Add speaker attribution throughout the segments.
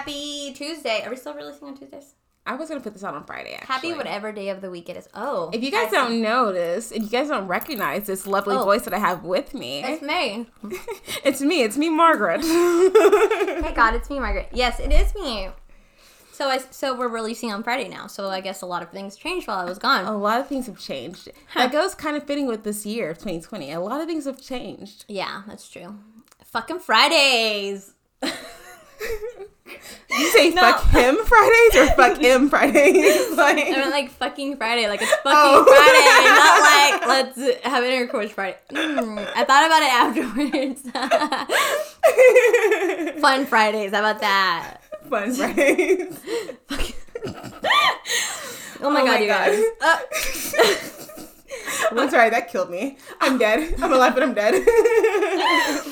Speaker 1: Happy Tuesday. Are we still releasing on Tuesdays?
Speaker 2: I was gonna put this out on Friday. Actually.
Speaker 1: Happy whatever day of the week it is. Oh.
Speaker 2: If you guys don't
Speaker 1: see.
Speaker 2: notice, if you guys don't recognize this lovely
Speaker 1: Oh.
Speaker 2: voice that I have with me,
Speaker 1: It's May.
Speaker 2: it's me. It's me, Margaret.
Speaker 1: Hey God, it's me, Margaret. Yes, it is me. So I so we're releasing on Friday now. So I guess a lot of things changed while I was gone.
Speaker 2: a lot of things have changed. That goes kind of fitting with this year of 2020. A lot of things have changed.
Speaker 1: Yeah, that's true. Fucking Fridays.
Speaker 2: You say fuck him Fridays or fuck him Fridays? like,
Speaker 1: I meant like fucking Friday, like it's fucking
Speaker 2: Oh.
Speaker 1: Friday, not like let's have intercourse Friday. Mm, I thought about it afterwards. Fun Fridays, how about that?
Speaker 2: fun Fridays.
Speaker 1: Oh my
Speaker 2: Oh
Speaker 1: god,
Speaker 2: my
Speaker 1: you
Speaker 2: God.
Speaker 1: guys. Uh,
Speaker 2: I'm sorry, that killed me. I'm dead. I'm alive, but I'm dead.
Speaker 1: oh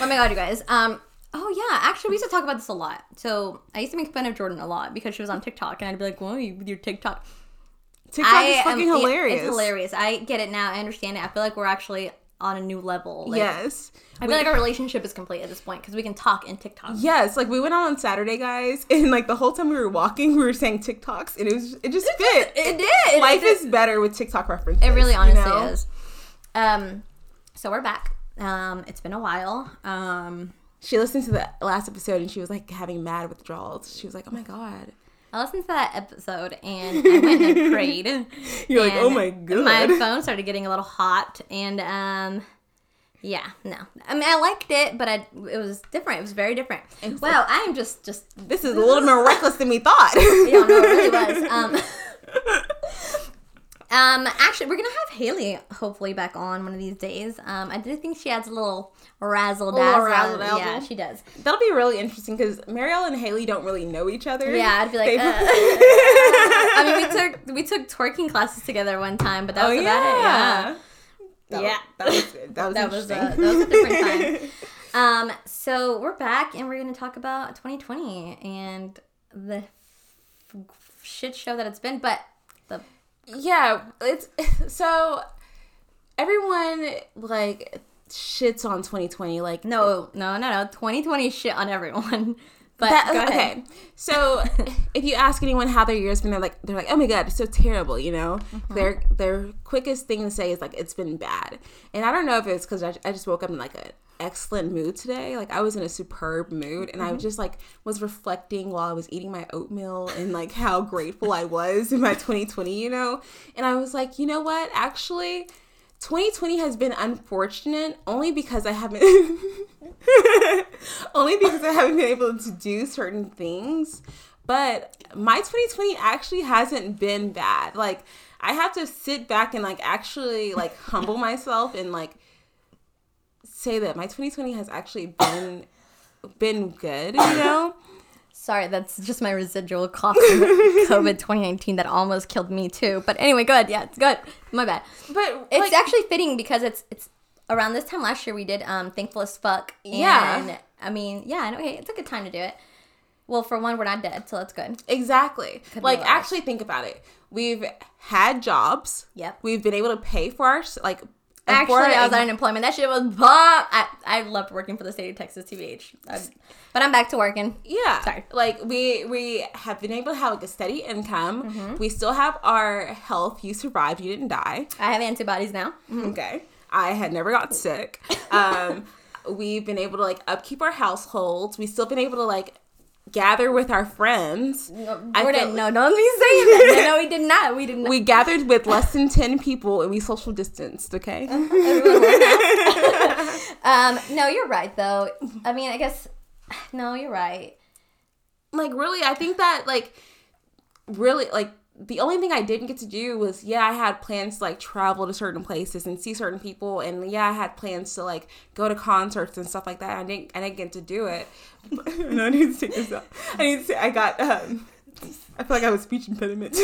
Speaker 1: my god, you guys. Um. Oh yeah, actually, we used to talk about this a lot. So I used to make fun of Jordan a lot because she was on TikTok, and I'd be like, "Well, you with your TikTok."
Speaker 2: TikTok
Speaker 1: I
Speaker 2: is fucking
Speaker 1: yeah,
Speaker 2: hilarious.
Speaker 1: It's hilarious. I get it now. I understand it. I feel like we're actually on a new level. Like,
Speaker 2: yes.
Speaker 1: I feel like our relationship is complete at this point because we can talk in TikTok.
Speaker 2: Yes, like we went out on Saturday, guys, and like the whole time we were walking, we were saying TikToks, and it was it just fit.
Speaker 1: It did.
Speaker 2: Life
Speaker 1: It
Speaker 2: is better with TikTok references.
Speaker 1: It really
Speaker 2: you
Speaker 1: honestly
Speaker 2: know?
Speaker 1: is. Um, so we're back. Um, it's been a while. Um,
Speaker 2: She listened to the last episode and she was like having mad withdrawals. She was like, "Oh my god."
Speaker 1: I listened to that episode and I went and prayed.
Speaker 2: You're like, "Oh my god."
Speaker 1: My phone started getting a little hot, and um, yeah, no. I mean, I liked it, but I it was different. It was very different.
Speaker 2: It's
Speaker 1: Wow, I am just just
Speaker 2: this is a little more reckless than we thought.
Speaker 1: yeah, no, it really was. Um, um, actually, we're gonna have Haley hopefully back on one of these days. Um, I do think she adds a little razzle dazzle. Yeah, she does.
Speaker 2: That'll be really interesting because Marielle and Haley don't really know each other.
Speaker 1: Yeah, I'd be like,
Speaker 2: They-
Speaker 1: uh, I mean, we took we took twerking classes together one time, but that was
Speaker 2: oh
Speaker 1: about it. Yeah.
Speaker 2: That
Speaker 1: Yeah.
Speaker 2: was, that was that was
Speaker 1: That was, uh, that was a different time. Um, so we're back and we're gonna talk about 2020 and the shit show that it's been. But
Speaker 2: yeah, it's so everyone like shits on 2020 like
Speaker 1: no, no, no, no, 2020 shit on everyone. But
Speaker 2: that, okay. so if you ask anyone how their year's been they're like they're like oh my god it's so terrible you know?
Speaker 1: Mm-hmm.
Speaker 2: their their quickest thing to say is like it's been bad. And i don't know if it's because I, I just woke up in like an excellent mood today. Like i was in a superb mood and
Speaker 1: Mm-hmm.
Speaker 2: i just like was reflecting while i was eating my oatmeal and like how grateful i was in my 2020 you know? And i was like you know what? Actually 2020 has been unfortunate only because I haven't only because I haven't been able to do certain things. But my 2020 actually hasn't been bad. Like I have to sit back and like actually like humble myself and like say that my 2020 has actually been been good, you know?
Speaker 1: Sorry, that's just my residual cough from COVID 2019 that almost killed me too. But anyway, good. Yeah, it's good. My bad.
Speaker 2: But
Speaker 1: It's
Speaker 2: like,
Speaker 1: actually fitting because it's it's around this time last year we did um thankful as fuck. And
Speaker 2: Yeah.
Speaker 1: I mean, yeah, hey, it's a good time to do it. Well, for one, we're not dead, so that's good.
Speaker 2: Exactly. like actually think about it. We've had jobs.
Speaker 1: Yep.
Speaker 2: We've been able to pay for our like
Speaker 1: Actually, I was on unemployment. That shit was bomb. I, I loved working for the state of Texas, TBH. I- but I'm back to working.
Speaker 2: Yeah.
Speaker 1: Sorry.
Speaker 2: Like we we have been able to have like a steady income.
Speaker 1: Mm-hmm.
Speaker 2: We still have our health. You survived. You didn't die.
Speaker 1: I have antibodies now.
Speaker 2: Okay. I had never got sick. Um, we've been able to like upkeep our households. We've still been able to like gather with our friends. I
Speaker 1: Jordan, no, don't be saying that. No, no, we did not. We did not.
Speaker 2: We gathered with less than ten people and we social distanced. Okay.
Speaker 1: um, no, you're right though. I mean, I guess no, you're right.
Speaker 2: like really i think that like really like the only thing i didn't get to do was yeah i had plans to like travel to certain places and see certain people and yeah i had plans to like go to concerts and stuff like that i didn't i didn't get to do it. No i need to take this out. I need to i got um i feel like i a speech impediment.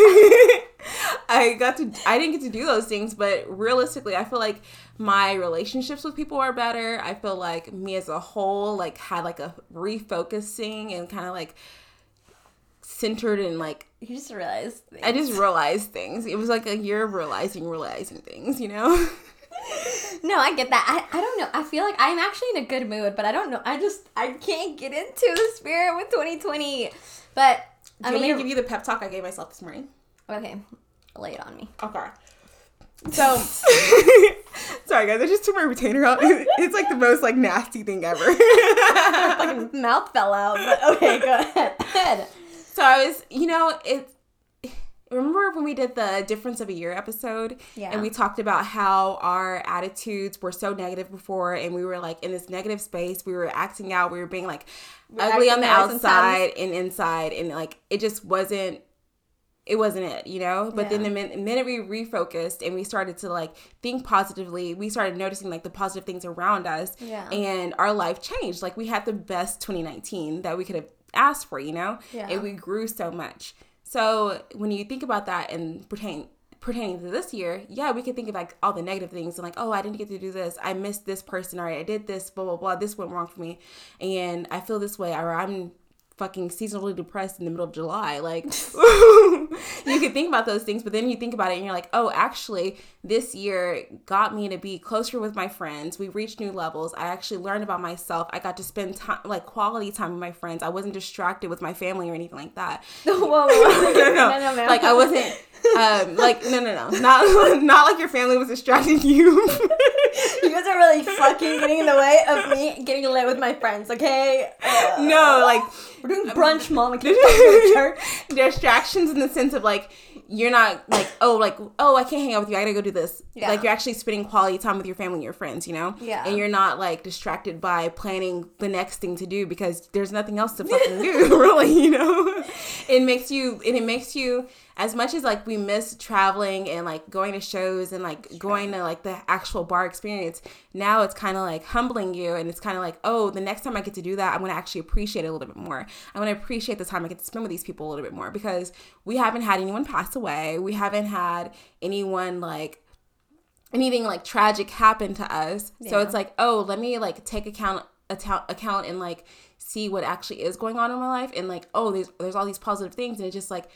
Speaker 2: I got to i didn't get to do those things but realistically i feel like my relationships with people are better. I feel like me as a whole like had like a refocusing and kind of like centered in like
Speaker 1: You just realized.
Speaker 2: I just realized things. It was like a year of realizing, realizing things, you know?
Speaker 1: no, I get that. I, I don't know. I feel like I'm actually in a good mood, but I don't know. I just I can't get into the spirit with 2020. But Do
Speaker 2: I mean, give you the pep talk I gave myself this morning.
Speaker 1: Okay, lay it on me.
Speaker 2: Okay. So, sorry guys, I just took my retainer out. It's like the most like nasty thing ever.
Speaker 1: Fucking mouth fell out. But okay, go ahead.
Speaker 2: So I was, you know, it. Remember when we did the difference of a year episode?
Speaker 1: Yeah.
Speaker 2: And we talked about how our attitudes were so negative before, and we were like in this negative space. We were acting out. We were being like ugly on the outside and inside, and like it just wasn't it wasn't it, you know? But yeah. then the min- minute we refocused and we started to like think positively, we started noticing like the positive things around us.
Speaker 1: Yeah.
Speaker 2: And our life changed. Like we had the best 2019 that we could have asked for, you know?
Speaker 1: Yeah.
Speaker 2: And we grew so much. So when you think about that and pertain pertaining to this year, yeah, we can think of like all the negative things and like, oh, I didn't get to do this. I missed this person or I did this, blah, blah, blah. This went wrong for me. And I feel this way or I'm fucking seasonally depressed in the middle of July. Like, you could think about those things, but then you think about it and you're like, oh, actually, this year got me to be closer with my friends. We reached new levels. I actually learned about myself. I got to spend time, like quality time with my friends. I wasn't distracted with my family or anything like that.
Speaker 1: whoa, whoa, whoa.
Speaker 2: no, no, no, no, Like, I wasn't. Um, like no no no not not like your family was distracting you
Speaker 1: you guys are really fucking getting in the way of me getting lit with my friends okay
Speaker 2: uh, no like
Speaker 1: we're doing brunch, mom.
Speaker 2: Distractions in the sense of like you're not like oh like oh I can't hang out with you. I gotta go do this. Yeah. Like you're actually spending quality time with your family and your friends. You know.
Speaker 1: Yeah.
Speaker 2: And you're not like distracted by planning the next thing to do because there's nothing else to fucking do. Really, you know. It makes you and it makes you as much as like we miss traveling and like going to shows and like sure. going to like the actual bar experience, now it's kind of like humbling you and it's kind of like, oh, the next time I get to do that, I'm going to actually appreciate it a little bit more. I'm going to appreciate the time I get to spend with these people a little bit more because we haven't had anyone pass away. We haven't had anyone like anything like tragic happen to us. Yeah. So it's like, oh, let me like take account account account and like see what actually is going on in my life and like, oh, there's there's all these positive things and it just like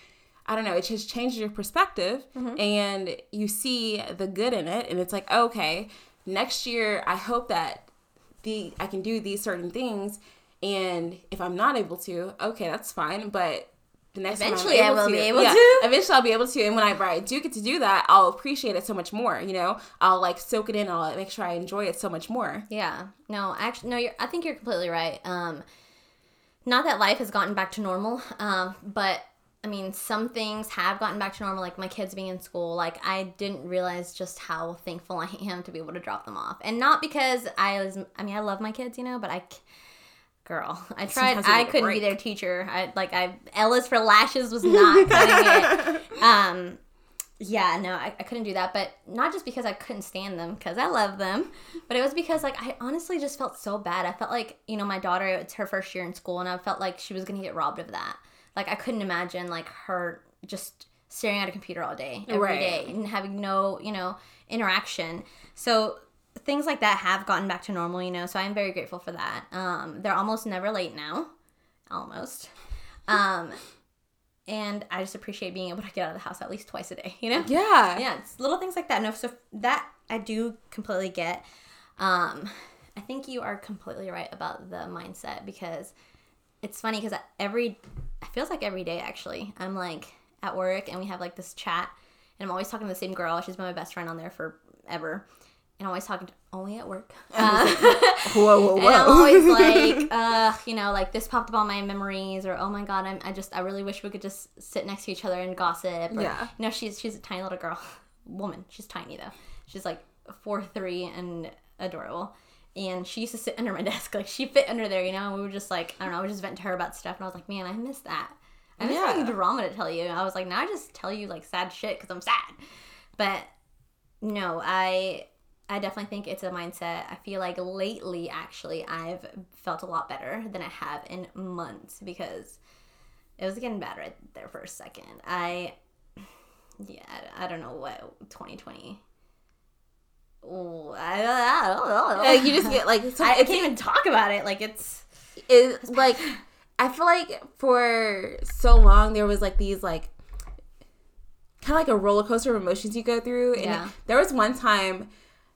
Speaker 2: I don't know, it just changes your perspective mm-hmm. and you see the good in it and it's like, okay, next year I hope that the I can do these certain things and if I'm not able to, okay, that's fine, but the next
Speaker 1: eventually
Speaker 2: I
Speaker 1: will
Speaker 2: to,
Speaker 1: be able
Speaker 2: yeah,
Speaker 1: to.
Speaker 2: Eventually I'll be able to and whenever I do get to do that, I'll appreciate it so much more, you know? I'll like soak it in, I'll make sure I enjoy it so much more.
Speaker 1: Yeah. No, actually no, you're I think you're completely right. Um not that life has gotten back to normal, um, but I mean, some things have gotten back to normal, like my kids being in school. Like, I didn't realize just how thankful I am to be able to drop them off. And not because I was, I mean, I love my kids, you know, but I, girl, I tried, I couldn't be their teacher. I, like, I, Ellis for lashes was not cutting it. Um, yeah, no, I, I couldn't do that. But not just because I couldn't stand them, because I love them, but it was because, like, I honestly just felt so bad. I felt like, you know, my daughter, it's her first year in school, and I felt like she was going to get robbed of that like I couldn't imagine like her just staring at a computer all day every right. day and having no you know interaction. So things like that have gotten back to normal, you know. So I'm very grateful for that. Um, they're almost never late now, almost. Um, and I just appreciate being able to get out of the house at least twice a day, you know?
Speaker 2: Yeah.
Speaker 1: Yeah, it's little things like that. No, so that I do completely get. Um, I think you are completely right about the mindset because it's funny because every it feels like every day actually i'm like at work and we have like this chat and i'm always talking to the same girl she's been my best friend on there forever and I'm always talking to, only at work. Uh,
Speaker 2: whoa, whoa, whoa!
Speaker 1: And I'm always like, uh, you know, like this popped up on my memories, or oh my god, I'm, I just, I really wish we could just sit next to each other and gossip. Or,
Speaker 2: yeah.
Speaker 1: You know, she's she's a tiny little girl, woman. She's tiny though. She's like four three and adorable and she used to sit under my desk. Like she fit under there, you know. And we were just like, I don't know, I would just vent to her about stuff, and I was like, man, I miss that. I miss yeah. having drama to tell you. I was like, now I just tell you like sad shit because I'm sad. But no, I I definitely think it's a mindset. I feel like lately, actually, I've felt a lot better than I have in months because it was getting bad right there for a second. I yeah, I don't know what 2020 I, don't know.
Speaker 2: Like you just get like
Speaker 1: so I, can't even talk about it. Like it's
Speaker 2: it's like I feel like for so long there was like these like kind of like a roller coaster of emotions you go through. And
Speaker 1: yeah.
Speaker 2: there was one time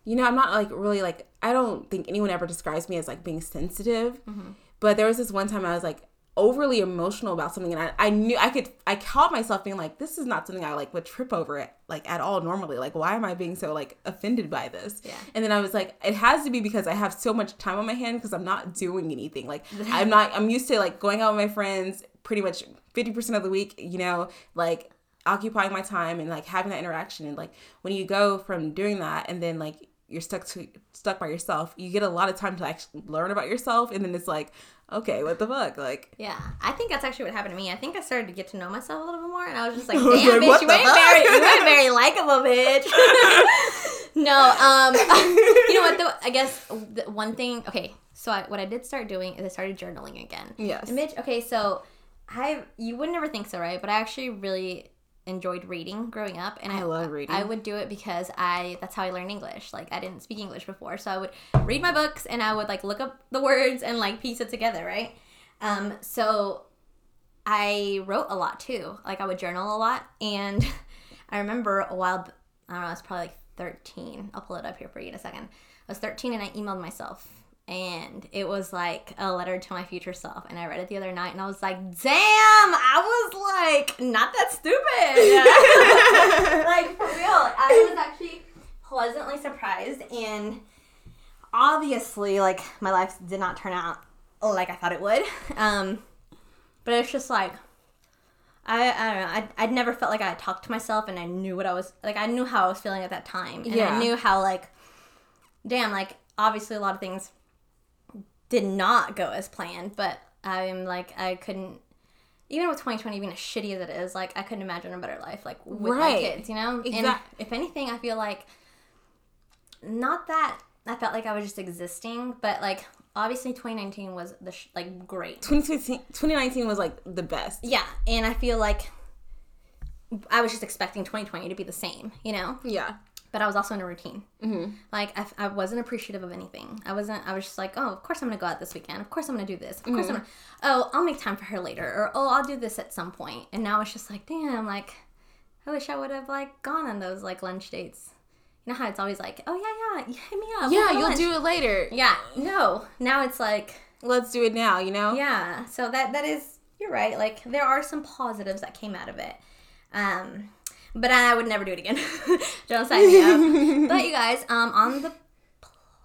Speaker 2: you know, I'm not like really like I don't think anyone ever describes me as like being sensitive. Mm-hmm. But there was this one time I was like overly emotional about something and I, I knew I could I caught myself being like, this is not something I like would trip over it like at all normally. Like why am I being so like offended by this?
Speaker 1: Yeah.
Speaker 2: And then I was like, it has to be because I have so much time on my hand because I'm not doing anything. Like I'm not I'm used to like going out with my friends pretty much 50% of the week, you know, like occupying my time and like having that interaction and like when you go from doing that and then like you're stuck to stuck by yourself you get a lot of time to actually learn about yourself and then it's like okay what the fuck like
Speaker 1: Yeah, I think that's actually what happened to me. I think I started to get to know myself a little bit more, and I was just like, "Damn,
Speaker 2: was like,
Speaker 1: bitch, you ain't very, you ain't very likable, bitch." no, um, you know what? Though I guess the one thing. Okay, so I, what I did start doing is I started journaling again.
Speaker 2: Yes.
Speaker 1: And bitch, okay, so I you would never think so, right? But I actually really enjoyed reading growing up, and I,
Speaker 2: I love reading.
Speaker 1: I would do it because I that's how I learned English. Like I didn't speak English before, so I would read my books and I would like look up the words and like piece it together, right? Um, so I wrote a lot too. Like I would journal a lot, and I remember a while I don't know. I was probably like thirteen. I'll pull it up here for you in a second. I was thirteen, and I emailed myself, and it was like a letter to my future self. And I read it the other night, and I was like, "Damn!" I was like, not that stupid. like for real, I was actually pleasantly surprised, and obviously, like my life did not turn out like I thought it would. Um, but it's just like I, I don't know. I, I'd never felt like I had talked to myself and I knew what I was like. I knew how I was feeling at that time, and
Speaker 2: Yeah.
Speaker 1: I knew how like, damn, like obviously a lot of things did not go as planned. But I'm like I couldn't. Even with 2020 being as shitty as it is, like I couldn't imagine a better life, like with my kids, you know. And
Speaker 2: Exact-
Speaker 1: if anything, I feel like not that I felt like I was just existing, but like obviously 2019 was the sh- like great.
Speaker 2: 2016 2019 was like the best
Speaker 1: Yeah, and I feel like I was just expecting 2020 to be the same, you know.
Speaker 2: yeah
Speaker 1: But I was also in a routine. Mm-hmm. Like I, I wasn't appreciative of anything. I wasn't. I was just like, oh, of course I'm gonna go out this weekend. Of course I'm gonna do this. Of course I'm. Gonna, oh, I'll make time for her later. Or oh, I'll do this at some point. And now it's just like, damn, like I wish I would have like gone on those like lunch dates. You know how it's always like, oh yeah, yeah, you hit me up.
Speaker 2: yeah you'll do it later
Speaker 1: Yeah, no. Now it's like,
Speaker 2: let's do it now you know
Speaker 1: yeah. So that that is you're right. Like there are some positives that came out of it. Um but I would never do it again. Don't sign me up. but you guys, um on the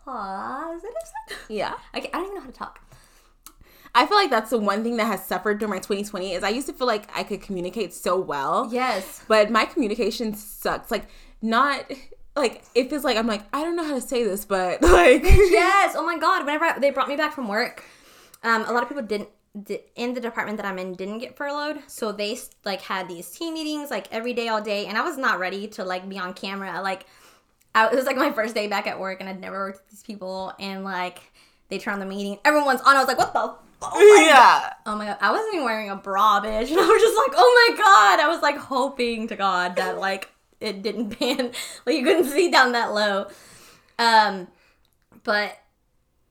Speaker 1: positive side.
Speaker 2: yeah
Speaker 1: Okay, I don't even know how to talk.
Speaker 2: I feel like that's the one thing that has suffered during my 2020 is I used to feel like I could communicate so well.
Speaker 1: Yes.
Speaker 2: But my communication sucks. Like not like it feels like I'm like I don't know how to say this, but like
Speaker 1: Yes. Oh my god. Whenever I, they brought me back from work, um, a lot of people didn't di- in the department that I'm in didn't get furloughed, so they like had these team meetings like every day, all day, and I was not ready to like be on camera. Like, I, it was like my first day back at work, and I'd never worked with these people, and like they turn on the meeting, everyone's on. I was like, what the. Oh my
Speaker 2: yeah.
Speaker 1: Oh my god, I wasn't even wearing a bra, bitch. And I was just like, oh my god. I was like hoping to God that like it didn't pan, like you couldn't see down that low. Um, but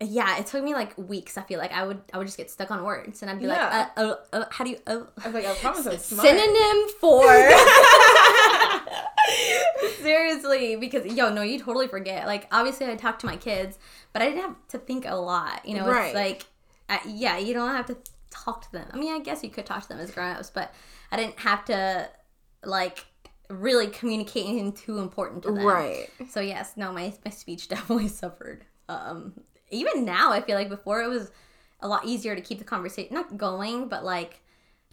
Speaker 1: yeah, it took me like weeks. I feel like I would I would just get stuck on words, and I'd be
Speaker 2: Yeah.
Speaker 1: like, uh, uh, uh, how do you? Uh,
Speaker 2: I was like, I promise I'm smart.
Speaker 1: synonym for. Seriously, because yo, no, you totally forget. Like, obviously, I talked to my kids, but I didn't have to think a lot. You know,
Speaker 2: Right.
Speaker 1: it's like, uh, yeah, you don't have to talk to them. I mean, I guess you could talk to them as grown-ups, but I didn't have to like really communicate anything too important to them.
Speaker 2: Right.
Speaker 1: So yes, no, my my speech definitely suffered. Um, even now, I feel like before it was a lot easier to keep the conversation not going, but like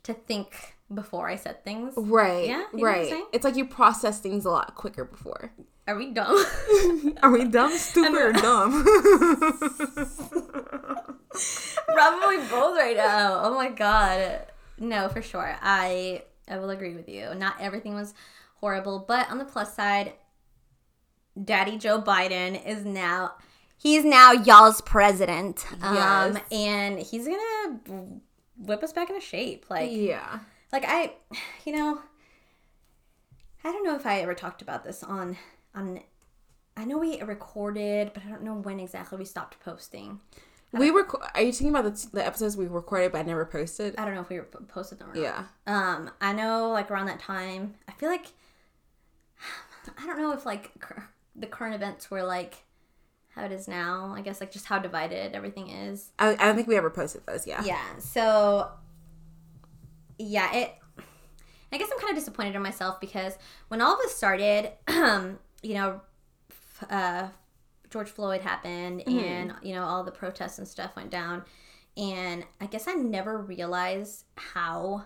Speaker 1: to think before I said things.
Speaker 2: Right.
Speaker 1: Yeah, you know
Speaker 2: right. It's like you process things a lot quicker before.
Speaker 1: Are we dumb?
Speaker 2: Are we dumb, stupid, or dumb?
Speaker 1: Probably both right now. Oh my god. No, for sure. I I will agree with you. Not everything was horrible, but on the plus side, Daddy Joe Biden is now he's now y'all's president. Um
Speaker 2: Yes.
Speaker 1: and he's going to whip us back into shape. Like
Speaker 2: yeah.
Speaker 1: like I you know I don't know if I ever talked about this on on I know we recorded, but I don't know when exactly we stopped posting.
Speaker 2: We were. Are you talking about the, the episodes we recorded but I never posted?
Speaker 1: I don't know if we were posted them or not.
Speaker 2: Yeah.
Speaker 1: Um, I know like around that time, I feel like I don't know if like cur- the current events were like how it is now. I guess like just how divided everything is.
Speaker 2: I, I don't think we ever posted those. Yeah.
Speaker 1: Yeah. So yeah, it I guess I'm kind of disappointed in myself because when all of this started, you know, uh, George Floyd happened and, you know, all the protests and stuff went down. And I guess I never realized how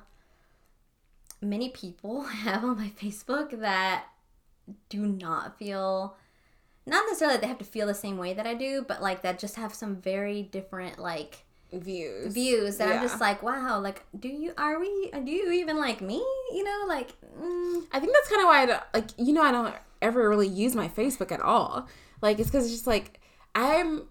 Speaker 1: many people I have on my Facebook that do not feel, not necessarily they have to feel the same way that I do, but like that just have some very different, like,
Speaker 2: Views.
Speaker 1: views that I'm just like, wow, like, do you are we? Do you even like me? You know, like, mm,
Speaker 2: I think that's kind of why I don't, like you know I don't ever really use my Facebook at all. Like it's because it's just like I'm.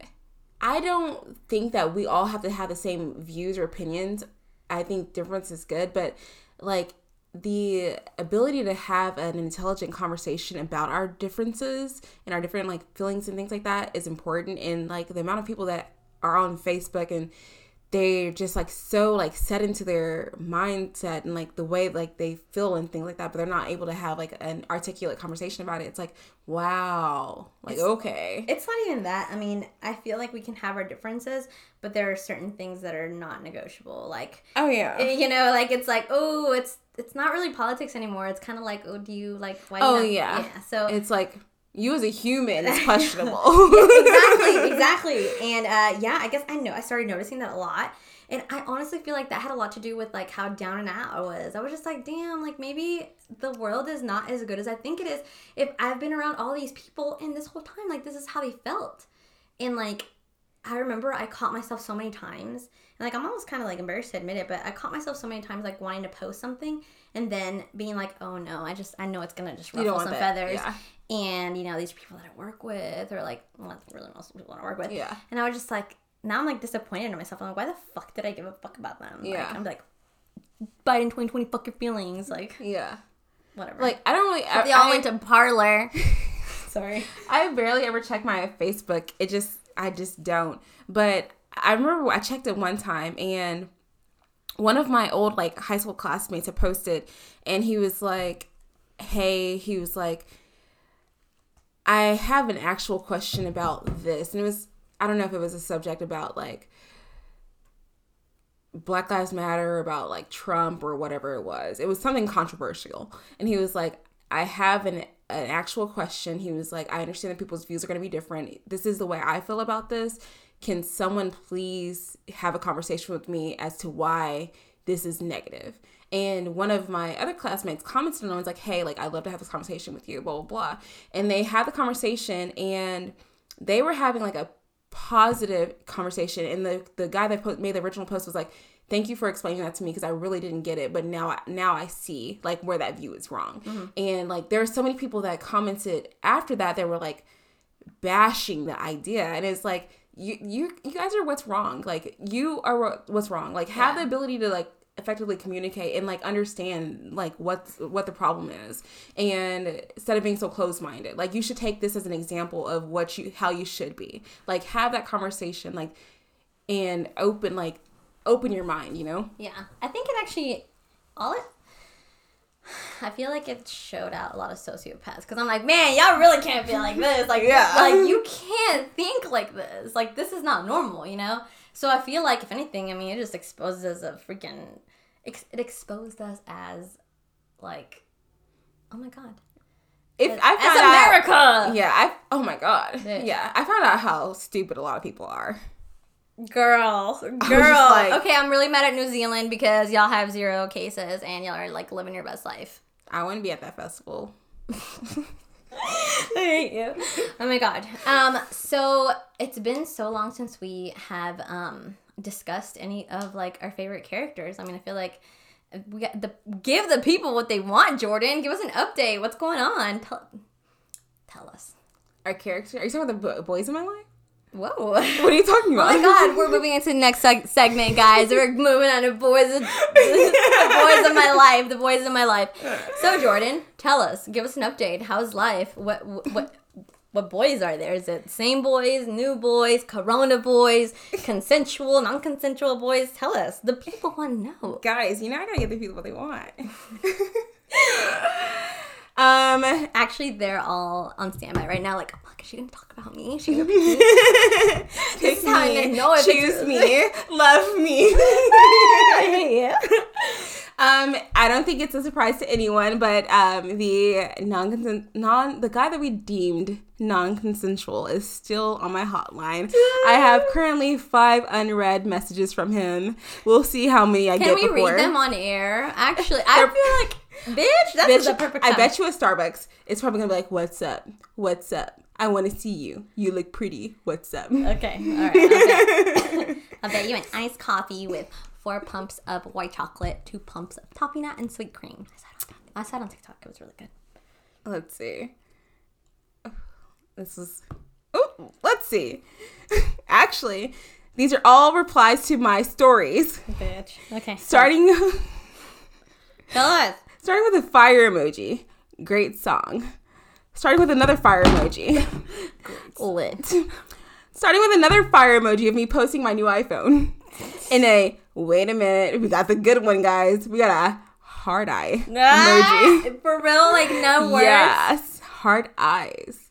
Speaker 2: I don't think that we all have to have the same views or opinions. I think difference is good, but like the ability to have an intelligent conversation about our differences and our different like feelings and things like that is important. And like the amount of people that are on Facebook and they're just like so like set into their mindset and like the way like they feel and things like that but they're not able to have like an articulate conversation about it it's like wow like okay
Speaker 1: it's not even that. I mean, I feel like we can have our differences, but there are certain things that are not negotiable. Like,
Speaker 2: oh yeah eh,
Speaker 1: you know, like it's like, oh, it's it's not really politics anymore. It's kind of like, oh, do you like? Why?
Speaker 2: Oh,
Speaker 1: not-
Speaker 2: yeah.
Speaker 1: yeah. So
Speaker 2: it's like you as a human is questionable
Speaker 1: exactly, exactly. And uh, yeah, I guess I know I started noticing that a lot. And I honestly feel like that had a lot to do with like how down and out I was. I was just like, damn, like maybe the world is not as good as I think it is. If I've been around all these people and this whole time, like this is how they felt. And like I remember I caught myself so many times. And like I'm almost kind of like embarrassed to admit it, but I caught myself so many times like wanting to post something and then being like, oh no, I just I know it's gonna just ruffle some feathers
Speaker 2: yeah.
Speaker 1: and you know these people that I work with or like well, that's really most people I work with.
Speaker 2: Yeah.
Speaker 1: And I was just like, now I'm like disappointed in myself. I'm like, why the fuck did I give a fuck about them?
Speaker 2: Yeah.
Speaker 1: Like, I'm like, Biden 2020, fuck your feelings. Like
Speaker 2: yeah
Speaker 1: whatever.
Speaker 2: like i don't really I,
Speaker 1: they all
Speaker 2: I-
Speaker 1: went to Parler. Sorry.
Speaker 2: I barely ever check my Facebook. It just I just don't. But I remember I checked it one time and one of my old like high school classmates had posted and he was like, "Hey, he was like I have an actual question about this." And it was I don't know if it was a subject about like Black Lives Matter, about like Trump or whatever it was. It was something controversial. And he was like, I have an an actual question. He was like, I understand that people's views are going to be different. This is the way I feel about this. Can someone please have a conversation with me as to why this is negative? And one of my other classmates commented on it was like, Hey, like, I'd love to have this conversation with you, blah, blah, blah. And they had the conversation and they were having like a positive conversation. And the, the guy that made the original post was like, Thank you for explaining that to me because I really didn't get it, but now I, now I see like where that view is wrong. Mm-hmm. And like there are so many people that commented after that that were like bashing the idea, and it's like you you you guys are what's wrong. Like you are what's wrong. Like have the ability to like effectively communicate and like understand like what's what the problem is and instead of being so closed-minded like you should take this as an example of what you how you should be like have that conversation like and open like open your mind you know
Speaker 1: Yeah, I think it actually all it. I feel like it showed out a lot of sociopaths because I'm like, man, y'all really can't be like this. Like,
Speaker 2: Yeah.
Speaker 1: like you can't think like this. Like, this is not normal, you know. So I feel like, if anything, I mean, it just exposes us a freaking. It exposed us as, like, oh my god,
Speaker 2: if
Speaker 1: as,
Speaker 2: i found out
Speaker 1: America,
Speaker 2: yeah i oh my god
Speaker 1: Bitch.
Speaker 2: yeah i found out how stupid a lot of people are
Speaker 1: girl, girl.
Speaker 2: like-
Speaker 1: okay, I'm really mad at New Zealand because y'all have zero cases and y'all are like living your best life.
Speaker 2: i wouldn't be at that festival
Speaker 1: I hate you. Oh my god. Um, so it's been so long since we have um discussed any of like our favorite characters. I mean, I feel like we got the give the people what they want. Jordan, give us an update. What's going on? Tell, tell us.
Speaker 2: our character are you talking about the boys in my life
Speaker 1: Whoa.
Speaker 2: what are you talking about?
Speaker 1: Oh my god, we're moving into the next seg- segment, guys. We're moving on to boys of, the boys of my life, the boys of my life. So Jordan, tell us, give us an update. How's life? What what what boys are there? Is it same boys, new boys, corona boys, consensual, non-consensual boys? Tell us. The people want to know.
Speaker 2: guys, you know I gotta give the people what they want. Um,
Speaker 1: Actually, they're all on standby right now. Like, is she gonna talk about me? She gonna
Speaker 2: pick
Speaker 1: is how I
Speaker 2: me,
Speaker 1: know if
Speaker 2: choose me, love me.
Speaker 1: yeah.
Speaker 2: Um, I don't think it's a surprise to anyone, but um, the non non the guy that we deemed non-consensual is still on my hotline. I have currently five unread messages from him. We'll see how many I
Speaker 1: Can
Speaker 2: get Can
Speaker 1: we
Speaker 2: before.
Speaker 1: read them on air? Actually, I feel like, bitch, that's
Speaker 2: Bitch,
Speaker 1: the perfect
Speaker 2: I bet you at Starbucks, it's probably gonna be like, "What's up? What's up? I want to see you. You look pretty. What's up?"
Speaker 1: Okay, all right. I'll bet, I'll bet you an iced coffee with four pumps of white chocolate, two pumps of toffee nut, and sweet cream. I saw it on, I saw it on TikTok. It was really good.
Speaker 2: Let's see. This is. Oh, let's see. Actually, these are all replies to my stories.
Speaker 1: Bitch. Okay.
Speaker 2: Starting,
Speaker 1: Tell us.
Speaker 2: starting with a fire emoji. Great song. Starting with another fire emoji.
Speaker 1: Lit.
Speaker 2: Starting with another fire emoji of me posting my new iPhone. In a wait a minute, we got the good one, guys. We got a hard eye emoji.
Speaker 1: For real, like no words.
Speaker 2: Yes, hard eyes.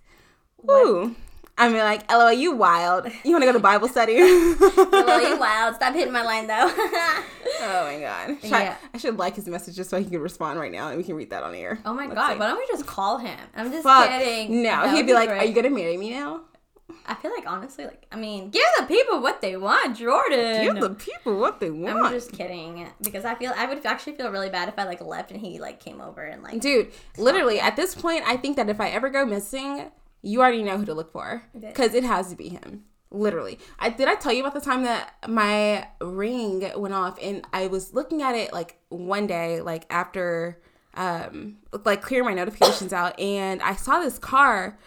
Speaker 2: Woo. I mean, like, LOL, you wild. You want to go to Bible study?
Speaker 1: Well, you wild. Stop hitting my line though.
Speaker 2: Oh, my god. Should I-
Speaker 1: Yeah.
Speaker 2: I, should like his messages so he can respond right now and we can read that on air.
Speaker 1: oh my
Speaker 2: Let's
Speaker 1: god.
Speaker 2: see.
Speaker 1: Why don't we just call him? I'm just
Speaker 2: Fuck.
Speaker 1: kidding.
Speaker 2: No,
Speaker 1: That
Speaker 2: he'd
Speaker 1: would
Speaker 2: be like,
Speaker 1: great.
Speaker 2: Are you gonna marry me now?
Speaker 1: I feel like honestly, like I mean, give the people what they want, Jordan.
Speaker 2: Give the people what they want.
Speaker 1: I'm just kidding because I feel I would actually feel really bad if I like left and he like came over and like
Speaker 2: Dude, literally, at this point, I think that if I ever go missing, you already know who to look for. Because it has to be him. Literally. I did I tell you about the time that my ring went off and I was looking at it like one day, like after um like clearing my notifications out and I saw this car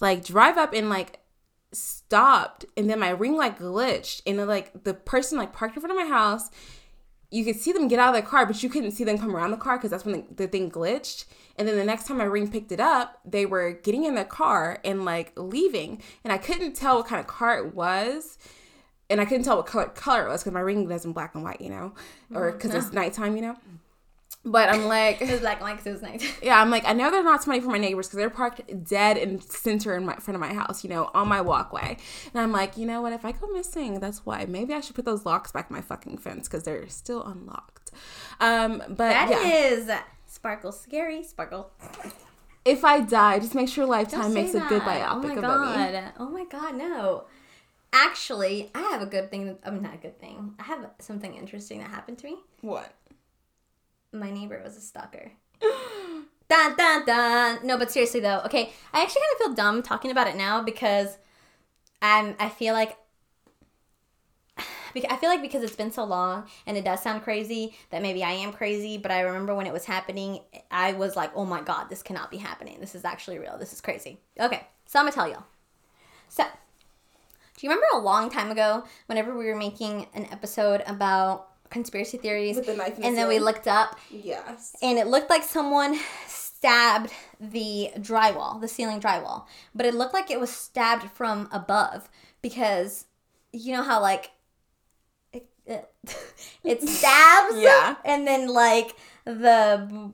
Speaker 2: like drive up and like stopped and then my ring like glitched and then, like the person like parked in front of my house you could see them get out of their car, but you couldn't see them come around the car because that's when the, the thing glitched. And then the next time my ring picked it up, they were getting in their car and like leaving, and I couldn't tell what kind of car it was, and I couldn't tell what color, color it was because my ring doesn't black and white, you know, or because it's nighttime, you know. But I'm like,
Speaker 1: it was black and white 'cause it was nice.
Speaker 2: yeah, I'm like, I know they're not somebody from my neighbors because they're parked dead in center in my front of my house, you know, on my walkway. And I'm like, you know what? If I go missing, that's why. Maybe I should put those locks back in my fucking fence because they're still unlocked. Um, but
Speaker 1: That
Speaker 2: yeah,
Speaker 1: is sparkle scary sparkle.
Speaker 2: if I die, just make sure Lifetime makes
Speaker 1: say
Speaker 2: a good
Speaker 1: that.
Speaker 2: biopic
Speaker 1: Oh my
Speaker 2: about me.
Speaker 1: god. Oh my god, no. Actually, I have a good thing. I mean, not a good thing. I have something interesting that happened to me.
Speaker 2: What?
Speaker 1: My neighbor was a stalker. dun dun dun. No, but seriously though, okay. I actually kind of feel dumb talking about it now because I'm. I feel like. I feel like because it's been so long and it does sound crazy that maybe I am crazy, but I remember when it was happening, I was like, oh my god, this cannot be happening. This is actually real. This is crazy. Okay, so I'm gonna tell y'all. So, do you remember a long time ago, whenever we were making an episode about conspiracy theories,
Speaker 2: With the the
Speaker 1: and then we looked up,
Speaker 2: Yes.
Speaker 1: and it looked like someone stabbed the drywall, the ceiling drywall, but it looked like it was stabbed from above because you know how like it, stabs,
Speaker 2: Yeah.
Speaker 1: and then like the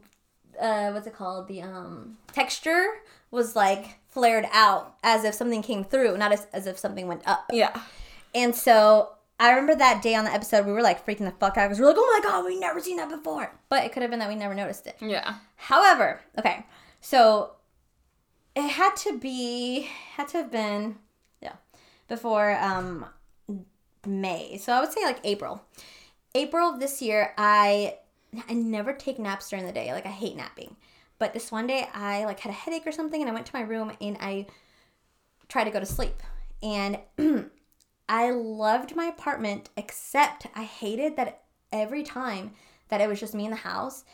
Speaker 1: uh, what's it called? The um texture was like flared out as if something came through, not as, as if something went up.
Speaker 2: Yeah.
Speaker 1: And so I remember that day on the episode, we were like freaking the fuck out because we are like, oh my god, we've never seen that before. But it could have been that we never noticed it.
Speaker 2: Yeah.
Speaker 1: However, okay, so it had to be, had to have been, yeah, before um May. So I would say like April. April of this year, I I never take naps during the day. Like I hate napping. But this one day I like had a headache or something and I went to my room and I tried to go to sleep. And I loved my apartment except I hated that every time that it was just me in the house,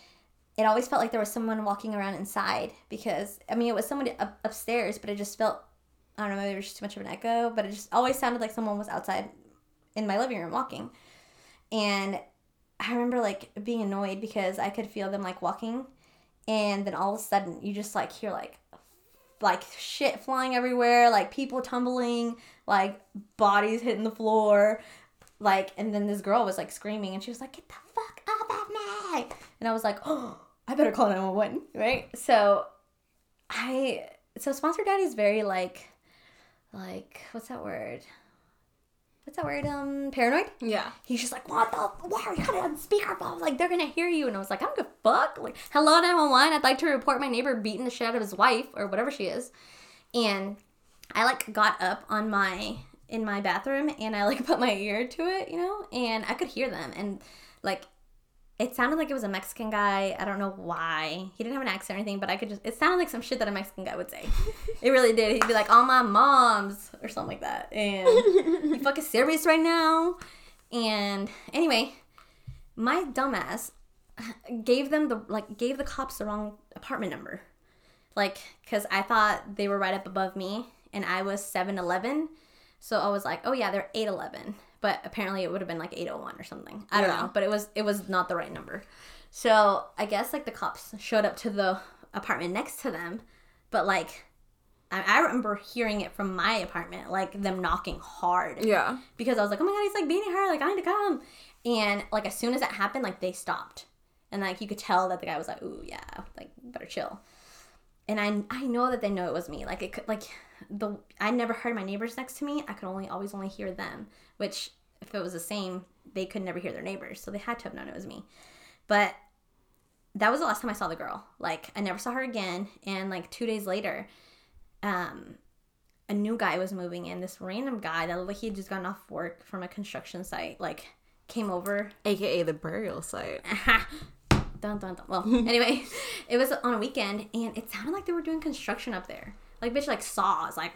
Speaker 1: it always felt like there was someone walking around inside because I mean it was somebody up, upstairs, but it just felt I don't know, maybe there was just too much of an echo, but it just always sounded like someone was outside in my living room walking. And I remember like being annoyed because I could feel them like walking and then all of a sudden you just like hear like like shit flying everywhere, like people tumbling, like bodies hitting the floor. Like and then this girl was like screaming and she was like, Get the fuck up of me and I was like, Oh, I better call 911, right? So I so sponsor daddy is very like like what's that word? What's that word? Um, paranoid.
Speaker 2: Yeah.
Speaker 1: He's just like, what the? Why are you got it on speakerphone? Like they're gonna hear you. And I was like, I don't give a fuck. Like, hello nine one one. I'd like to report my neighbor beating the shit out of his wife or whatever she is. And I like got up on my in my bathroom and I like put my ear to it, you know, and I could hear them and like it sounded like it was a Mexican guy. I don't know why. He didn't have an accent or anything, but I could just it sounded like some shit that a Mexican guy would say. it really did. He'd be like, "All my moms" or something like that. And you fucking serious right now? And anyway, my dumbass gave them the like gave the cops the wrong apartment number. Like cuz I thought they were right up above me and I was 711. So I was like, "Oh yeah, they're 811." But apparently it would have been like 801 or something. I don't
Speaker 2: Yeah.
Speaker 1: know, but it was it was not the right number. So, I guess like the cops showed up to the apartment next to them, but like I, I remember hearing it from my apartment, like them knocking hard
Speaker 2: Yeah.
Speaker 1: because I was like, oh my god, he's like beating her, like I need to come. And like as soon as that happened, like they stopped, and like you could tell that the guy was like, ooh yeah, like better chill. And I I know that they know it was me. Like it could like the I never heard my neighbors next to me. I could only always only hear them, which if it was the same, they could never hear their neighbors, so they had to have known it was me. But that was the last time I saw the girl. Like I never saw her again. And like two days later, um, a new guy was moving in. This random guy that looked like he had just gotten off work from a construction site, like came over.
Speaker 2: AKA the burial site.
Speaker 1: dun, dun, dun. Well, anyway, it was on a weekend, and it sounded like they were doing construction up there. Like bitch, like saws, like,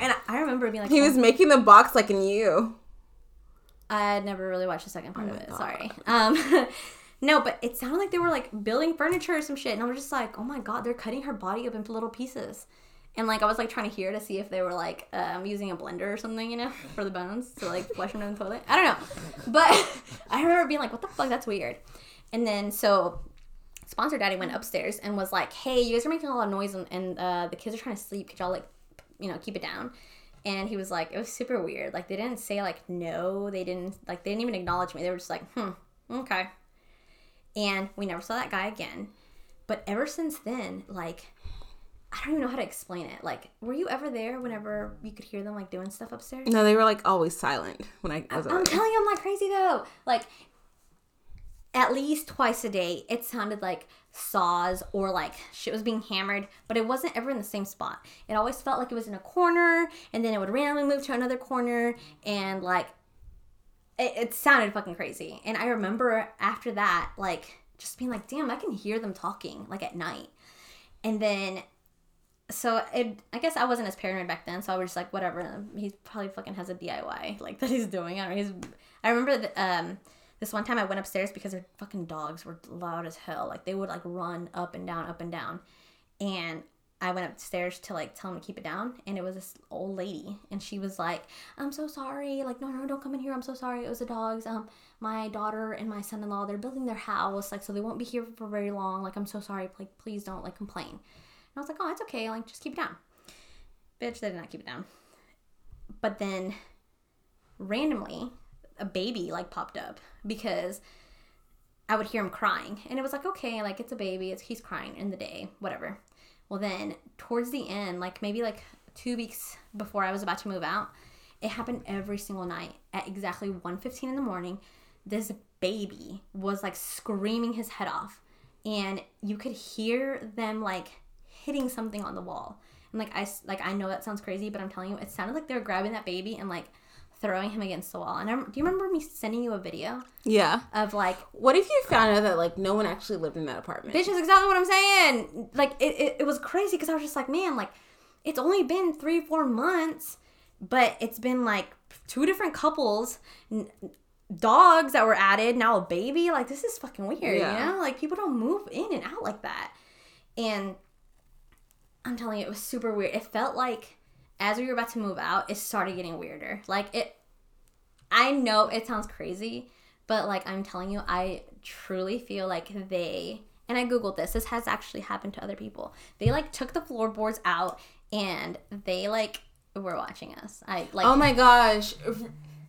Speaker 1: and I, I remember being like,
Speaker 2: He
Speaker 1: oh,
Speaker 2: was making the box like in you.
Speaker 1: I never really watched the second part of it.
Speaker 2: God.
Speaker 1: Sorry. Um, no, but it sounded like they were like building furniture or some shit, and I was just like, oh my god, they're cutting her body up into little pieces. And like I was like trying to hear to see if they were like um, using a blender or something, you know, for the bones to like flush them down the toilet. I don't know, but I remember being like, "What the fuck? That's weird." And then so sponsor daddy went upstairs and was like, "Hey, you guys are making a lot of noise and, and uh, the kids are trying to sleep. Could y'all like, you know, keep it down?" And he was like, "It was super weird. Like they didn't say like no. They didn't like they didn't even acknowledge me. They were just like, hmm, okay." And we never saw that guy again. But ever since then, like. I don't even know how to explain it. Like, were you ever there whenever you could hear them like doing stuff upstairs?
Speaker 2: No, they were like always silent when I was
Speaker 1: I'm
Speaker 2: over.
Speaker 1: telling you, I'm not crazy though. Like, at least twice a day, it sounded like saws or like shit was being hammered, but it wasn't ever in the same spot. It always felt like it was in a corner, and then it would randomly move to another corner, and like, it, it sounded fucking crazy. And I remember after that, like, just being like, damn, I can hear them talking, like at night. And then so it I guess I wasn't as paranoid back then, so I was just like, whatever. He probably fucking has a DIY like that he's doing. I. He's. I remember that um this one time I went upstairs because their fucking dogs were loud as hell. Like they would like run up and down, up and down, and I went upstairs to like tell him to keep it down, and it was this old lady, and she was like, "I'm so sorry. Like, no, no, don't come in here. I'm so sorry. It was the dogs. Um, my daughter and my son-in-law, they're building their house, like, so they won't be here for very long. Like, I'm so sorry. Like, please don't like complain." And I was like, oh, it's okay. Like, just keep it down. Bitch, they did not keep it down. But then, randomly, a baby, like, popped up because I would hear him crying. And it was like, okay, like, it's a baby. It's, he's crying in the day, whatever. Well, then, towards the end, like, maybe, like, two weeks before I was about to move out, it happened every single night at exactly 1.15 in the morning. This baby was, like, screaming his head off. And you could hear them, like, hitting something on the wall. And like I, like I know that sounds crazy, but I'm telling you, it sounded like they were grabbing that baby and like throwing him against the wall. And I, do you remember me sending you a video
Speaker 2: Yeah.
Speaker 1: of like,
Speaker 2: What if you found out that like no one actually lived in that apartment?
Speaker 1: bitch, is exactly what I'm saying. Like it, it, it was crazy because I was just like, man, like it's only been three, four months, but it's been like two different couples. N- dogs that were added now a baby like this is fucking weird
Speaker 2: Yeah.
Speaker 1: you know like people don't move in and out like that and I'm telling you, it was super weird. It felt like as we were about to move out, it started getting weirder. Like it I know it sounds crazy, but like I'm telling you, I truly feel like they and I googled this. This has actually happened to other people. They like took the floorboards out and they like were watching us. I like
Speaker 2: Oh my gosh.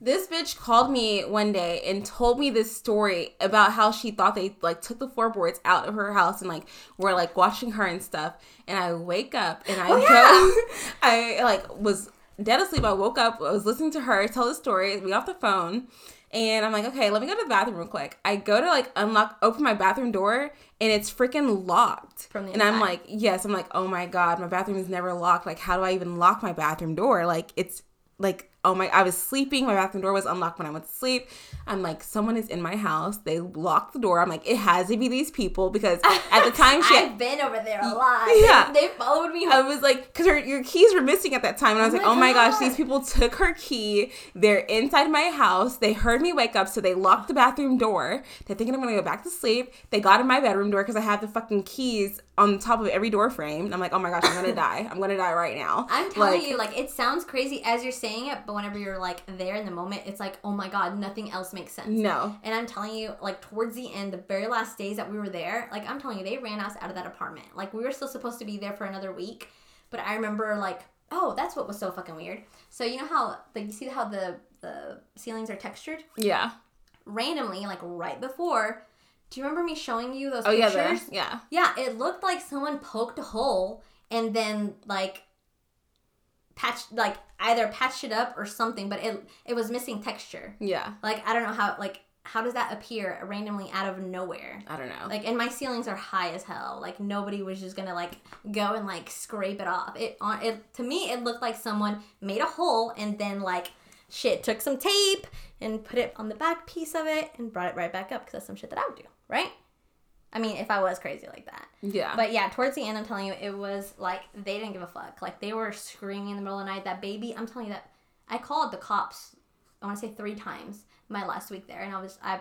Speaker 2: This bitch called me one day and told me this story about how she thought they like took the floorboards out of her house and like were like watching her and stuff. And I wake up and I
Speaker 1: Oh,
Speaker 2: go, I like was dead asleep. I woke up, I was listening to her tell the story. We got off the phone. And I'm like, okay, let me go to the bathroom real quick. I go to like unlock, open my bathroom door, and it's freaking locked.
Speaker 1: From the
Speaker 2: and I'm like, yes, I'm like, oh my god, my bathroom is never locked. Like, how do I even lock my bathroom door? Like, it's like, oh my, I was sleeping. My bathroom door was unlocked when I went to sleep. I'm like, someone is in my house. They locked the door. I'm like, it has to be these people because at the time she.
Speaker 1: I've been over there a lot.
Speaker 2: Yeah.
Speaker 1: They, they followed me
Speaker 2: I was like, because her your keys were missing at that time, and I was
Speaker 1: Oh
Speaker 2: like,
Speaker 1: my
Speaker 2: oh my gosh, these people took her key. They're inside my house. They heard me wake up, so they locked the bathroom door. They're thinking I'm gonna go back to sleep. They got in my bedroom door because I have the fucking keys on the top of every door frame. And I'm like, oh my gosh, I'm gonna die. I'm gonna die right now.
Speaker 1: I'm telling
Speaker 2: Like,
Speaker 1: you, like it sounds crazy as you're saying it, but whenever you're like there in the moment, it's like, oh my god, nothing else makes sense.
Speaker 2: No.
Speaker 1: And I'm telling you, like towards the end, the very last days that we were there, like I'm telling you, they ran us out of that apartment. Like we were still supposed to be there for another week, but I remember like, oh, that's what was so fucking weird. So you know how like you see how the the ceilings are textured
Speaker 2: Yeah.
Speaker 1: randomly, like right before. Do you remember me showing you those
Speaker 2: Oh yeah.
Speaker 1: pictures?
Speaker 2: The, yeah.
Speaker 1: Yeah, it looked like someone poked a hole and then like patched like either patched it up or something, but it it was missing texture.
Speaker 2: Yeah.
Speaker 1: Like I don't know how like how does that appear randomly out of nowhere?
Speaker 2: I don't know.
Speaker 1: Like and my ceilings are high as hell. Like nobody was just gonna like go and like scrape it off. It on it to me it looked like someone made a hole and then like shit took some tape and put it on the back piece of it and brought it right back up because that's some shit that I would do, right? I mean, if I was crazy like that.
Speaker 2: yeah.
Speaker 1: But yeah, towards the end, I'm telling you, it was like they didn't give a fuck. Like they were screaming in the middle of the night. That baby, I'm telling you that I called the cops. I want to say three times my last week there, and I was I,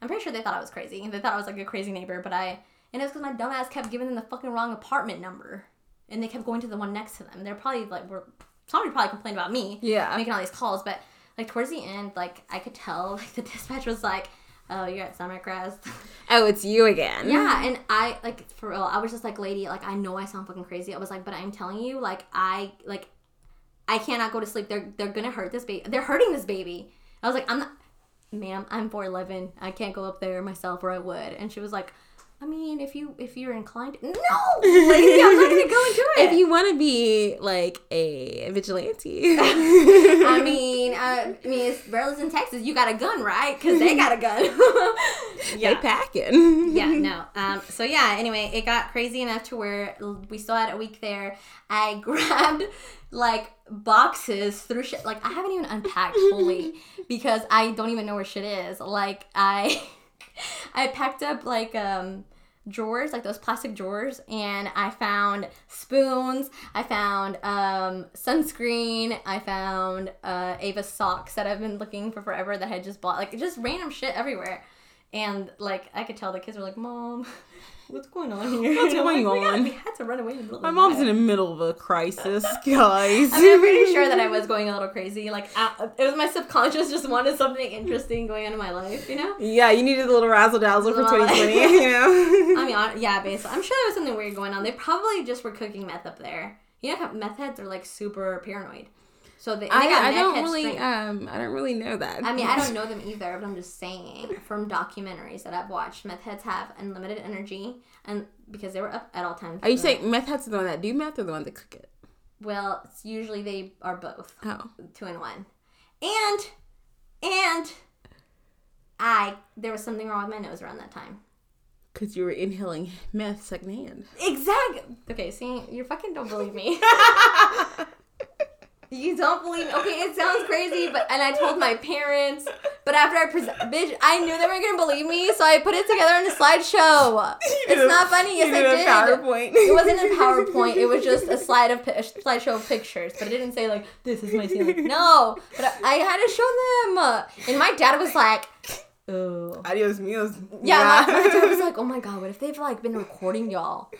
Speaker 1: I'm pretty sure they thought I was crazy. They thought I was like a crazy neighbor, but I and it was because my dumbass kept giving them the fucking wrong apartment number, and they kept going to the one next to them. They're probably like were somebody probably complained about me
Speaker 2: yeah.
Speaker 1: making all these calls, but like towards the end, like I could tell like the dispatch was like, "Oh, you're at Summercrest."
Speaker 2: oh, it's you again.
Speaker 1: Yeah, and I like for real, I was just like, lady, like I know I sound fucking crazy. I was like, but I'm telling you, like I like I cannot go to sleep. They're they're gonna hurt this baby. They're hurting this baby. I was like, I'm not, ma'am. I'm 4'11. I can't go up there myself, or I would. And she was like, I mean, if you if you're inclined, no, lady, I'm not gonna go into it.
Speaker 2: If you want to be like a vigilante,
Speaker 1: I mean, uh, I mean, it's Burley's in Texas. You got a gun, right? Because they got a gun.
Speaker 2: they packing.
Speaker 1: yeah, no. Um, so yeah, anyway, it got crazy enough to where we still had a week there. I grabbed like boxes through shit. Like I haven't even unpacked fully because I don't even know where shit is. Like I, I packed up like um drawers, like those plastic drawers, and I found spoons. I found um, sunscreen. I found uh, Ava socks that I've been looking for forever that I just bought. Like just random shit everywhere. And like I could tell the kids were like, "Mom, what's going on here?
Speaker 2: What's going
Speaker 1: like, "We got-
Speaker 2: on?"
Speaker 1: We had to run away in the middle.
Speaker 2: My mom's
Speaker 1: night."
Speaker 2: in the middle of a crisis, guys.
Speaker 1: I mean, I'm pretty sure that I was going a little crazy. Like, I, it was my subconscious just wanted something interesting going on in my life, you know?
Speaker 2: Yeah, you needed a little razzle dazzle for
Speaker 1: Well,
Speaker 2: 2020, you know?
Speaker 1: I mean, yeah, basically. I'm sure there was something weird going on. They probably just were cooking meth up there. You know meth heads are like super paranoid. So they, they
Speaker 2: I, I don't really,
Speaker 1: strength.
Speaker 2: um, I don't really know that.
Speaker 1: I mean, I don't know them either, but I'm just saying from documentaries that I've watched, meth heads have unlimited energy, and because they were up at all times.
Speaker 2: Are you saying meth heads are the one that do meth or the one that cook it?
Speaker 1: Well, it's usually they are both.
Speaker 2: Oh.
Speaker 1: two in one. And and I there was something wrong with my nose around that time.
Speaker 2: Because you were inhaling meth secondhand.
Speaker 1: Exactly. Okay, see, you fucking don't believe me. you don't believe me. Okay, it sounds crazy, but and I told my parents, but after I present, bitch, I knew they weren't gonna believe me, so I put it together in a slideshow. It's not funny. Yes, I
Speaker 2: did. PowerPoint.
Speaker 1: It wasn't a PowerPoint. It was just a slide of a slideshow of pictures, but it didn't say like this is my ceiling. No, but I, I had to show them, and my dad was like, "Oh,
Speaker 2: Adios mios.
Speaker 1: yeah." My, my dad was like, "Oh my god, what if they've like been recording y'all?"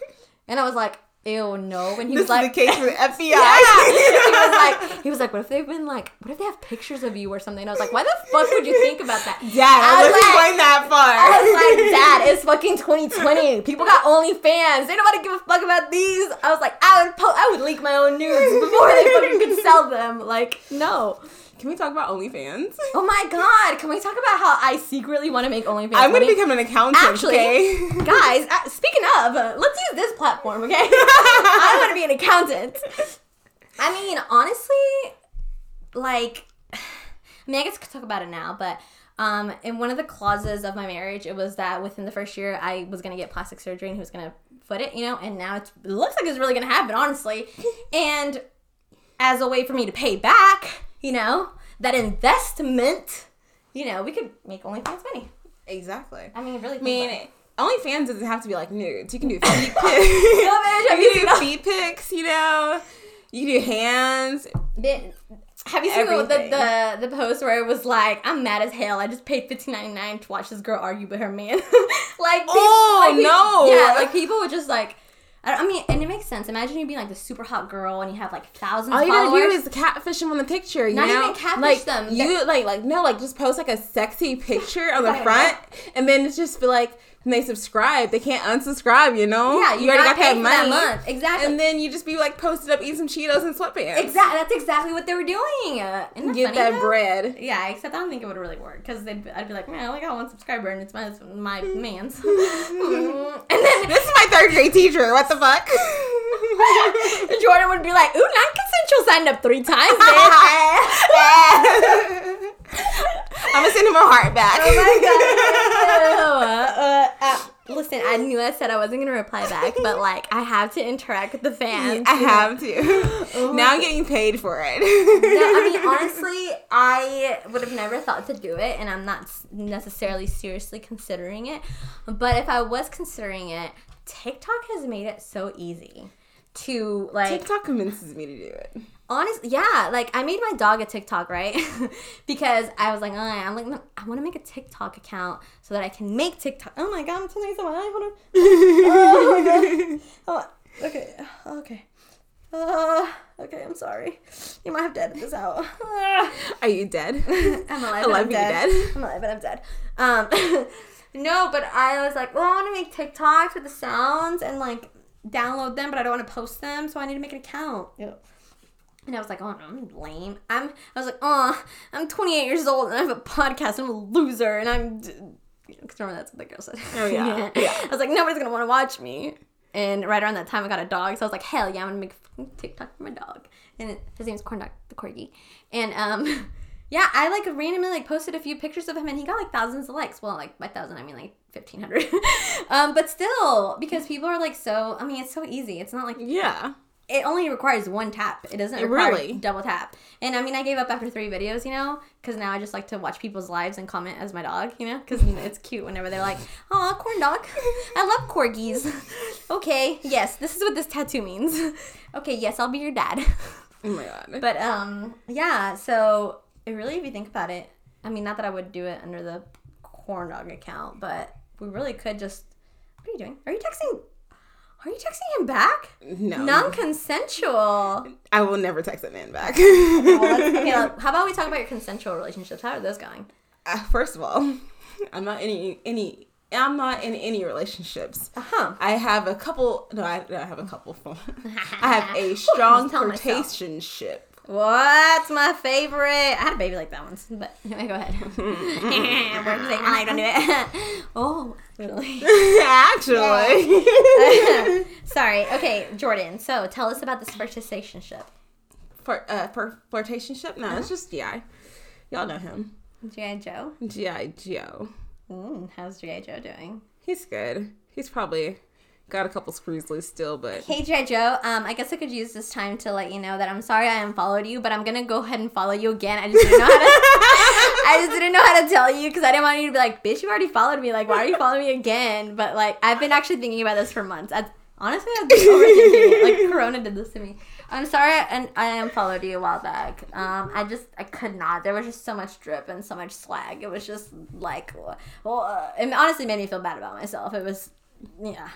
Speaker 1: And I was like, "Ew, no." And he
Speaker 2: this
Speaker 1: was like,
Speaker 2: the case for the FBI.
Speaker 1: yeah. he was like, he was like, what if they've been like, what if they have pictures of you or something? And I was like, why the fuck would you think about that?
Speaker 2: Dad, I,
Speaker 1: was
Speaker 2: wasn't
Speaker 1: like-
Speaker 2: going that far.
Speaker 1: I was like, Dad, it's fucking 2020. People got OnlyFans. want to give a fuck about these. I was like, I would po- I would leak my own nudes before they fucking could sell them. Like, no.
Speaker 2: Can we talk about OnlyFans?
Speaker 1: Oh my god! Can we talk about how I secretly want to make OnlyFans?
Speaker 2: I'm gonna
Speaker 1: money?
Speaker 2: become an accountant.
Speaker 1: Actually,
Speaker 2: okay?
Speaker 1: guys, uh, speaking of, uh, let's use this platform, okay? I want to be an accountant. I mean, honestly, like, I mean, I guess I could talk about it now, but um, in one of the clauses of my marriage, it was that within the first year, I was gonna get plastic surgery and he was gonna foot it, you know, and now it's, it looks like it's really gonna happen, honestly. And as a way for me to pay back, you know, that investment, you know, we could make OnlyFans money.
Speaker 2: exactly.
Speaker 1: I mean, really.
Speaker 2: I mean, OnlyFans doesn't have to be like nudes. You can do feet pics.
Speaker 1: No, bitch, have you
Speaker 2: can do feet pics. You know, you can do hands.
Speaker 1: Did- have you seen the,
Speaker 2: Everything.
Speaker 1: the, the the post where it was like, I'm mad as hell. I just paid fifteen ninety nine to watch this girl argue with her man. like, people,
Speaker 2: Oh,
Speaker 1: like,
Speaker 2: no.
Speaker 1: yeah, like people would just like. I I mean, and it makes sense. Imagine you being like the super hot girl and you have like thousands
Speaker 2: All
Speaker 1: of
Speaker 2: you gotta
Speaker 1: followers.
Speaker 2: do is catfish them on the picture. You
Speaker 1: Not
Speaker 2: know,
Speaker 1: even catfish
Speaker 2: like
Speaker 1: them.
Speaker 2: you like like no like just post like a sexy picture on oh
Speaker 1: the
Speaker 2: front, and then it's just feel like when they subscribe, they can't unsubscribe. You know,
Speaker 1: yeah, you,
Speaker 2: already
Speaker 1: got,
Speaker 2: that money,
Speaker 1: that. Exactly.
Speaker 2: and then you just be like posted up eating some Cheetos and sweatpants.
Speaker 1: exactly. That's exactly what they were doing. Uh, that
Speaker 2: Get
Speaker 1: funny,
Speaker 2: that
Speaker 1: though?
Speaker 2: bread.
Speaker 1: Yeah, except I don't think it would really work because I'd be like, man, I only got one subscriber and it's my it's my man's. and then
Speaker 2: This is my third grade teacher. What the fuck?
Speaker 1: Jordan would be like, ooh, non-consensual signed up three times.
Speaker 2: I'm gonna send him a heart back.
Speaker 1: oh my god. Uh, uh, listen, I knew I said I wasn't gonna reply back, but like I have to interact with the fans.
Speaker 2: I have to. Oh now I'm getting paid for it.
Speaker 1: No, I mean honestly, I would have never thought to do it, and I'm not necessarily seriously considering it. But if I was considering it, TikTok has made it so easy to like
Speaker 2: TikTok convinces me to do it.
Speaker 1: Honest yeah like i made my dog a tiktok right because i was like oh, i'm like no, i want to make a tiktok account so that i can make tiktok oh my god i'm telling you something hold on oh, God. oh, okay okay uh, okay i'm sorry you might have to edit this out
Speaker 2: Are you dead?
Speaker 1: i'm alive,
Speaker 2: Alive
Speaker 1: but I'm dead.
Speaker 2: dead?
Speaker 1: i'm alive but i'm dead um no but i was like well i want to make tiktoks with the sounds and like download them but i don't want to post them so i need to make an account and I was like, oh no, I'm lame. I'm. I was like, oh, I'm 28 years old and I have a podcast. I'm a loser and I'm. You know, because remember that's what the girl said.
Speaker 2: Oh, yeah. Yeah.
Speaker 1: I was like, nobody's gonna want to watch me. And right around that time, I got a dog, so I was like, hell yeah, I'm gonna make a fucking TikTok for my dog. And his name's Corn Dog, the corgi. And um, yeah, I like randomly like posted a few pictures of him, and he got like thousands of likes. Well, like by thousand, I mean like 1500. um, but still, because people are like so. I mean, it's so easy. It's not like
Speaker 2: Yeah.
Speaker 1: It only requires one tap. It doesn't require
Speaker 2: Really?
Speaker 1: double tap. And I mean, I gave up after three videos, you know, because now I just like to watch people's lives and comment as my dog, you know, because it's cute whenever they're like, "Oh, corn dog, I love corgis." okay, yes, this is what this tattoo means. okay, yes, I'll be your dad.
Speaker 2: Oh my god.
Speaker 1: but um, yeah. So it really, if you think about it, I mean, not that I would do it under the corn dog account, but we really could just. What are you doing? Are you texting? Are you texting him back?
Speaker 2: no.
Speaker 1: Non-consensual.
Speaker 2: I will never text that man back.
Speaker 1: Well, okay, how about we talk about your consensual relationships? How are those going?
Speaker 2: Uh, first of all, I'm not in any any. I'm not in any relationships.
Speaker 1: Uh huh.
Speaker 2: I have a couple. No, I, no, I have a couple. I have a strong flirtationship.
Speaker 1: What's my favorite? I had a baby like that once, but anyway, go ahead. We're just like, "Ah, don't do it. oh, really?
Speaker 2: Actually,
Speaker 1: Sorry. Okay, Jordan. So tell us about this flirtationship.
Speaker 2: for uh, for flirtationship. No, it's just GI. Y'all know him,
Speaker 1: G.I. Joe.
Speaker 2: GI Joe.
Speaker 1: Mm, how's G.I. Joe doing?
Speaker 2: He's good. He's probably got a couple screws loose still, but
Speaker 1: Hey, G.I. Joe. Um, I guess I could use this time to let you know that I'm sorry I unfollowed you, but I'm gonna go ahead and follow you again. I just didn't know how to. I just didn't know how to tell you because I didn't want you to be like, "Bitch, you already followed me. Like, why are you following me again?" But like, I've been actually thinking about this for months. I, honestly, I've been overthinking it. Like, Corona did this to me. I'm sorry, and I unfollowed you a while back. Um, I just I could not. There was just so much drip and so much slag. It was just like, well, uh, it honestly made me feel bad about myself. It was, yeah.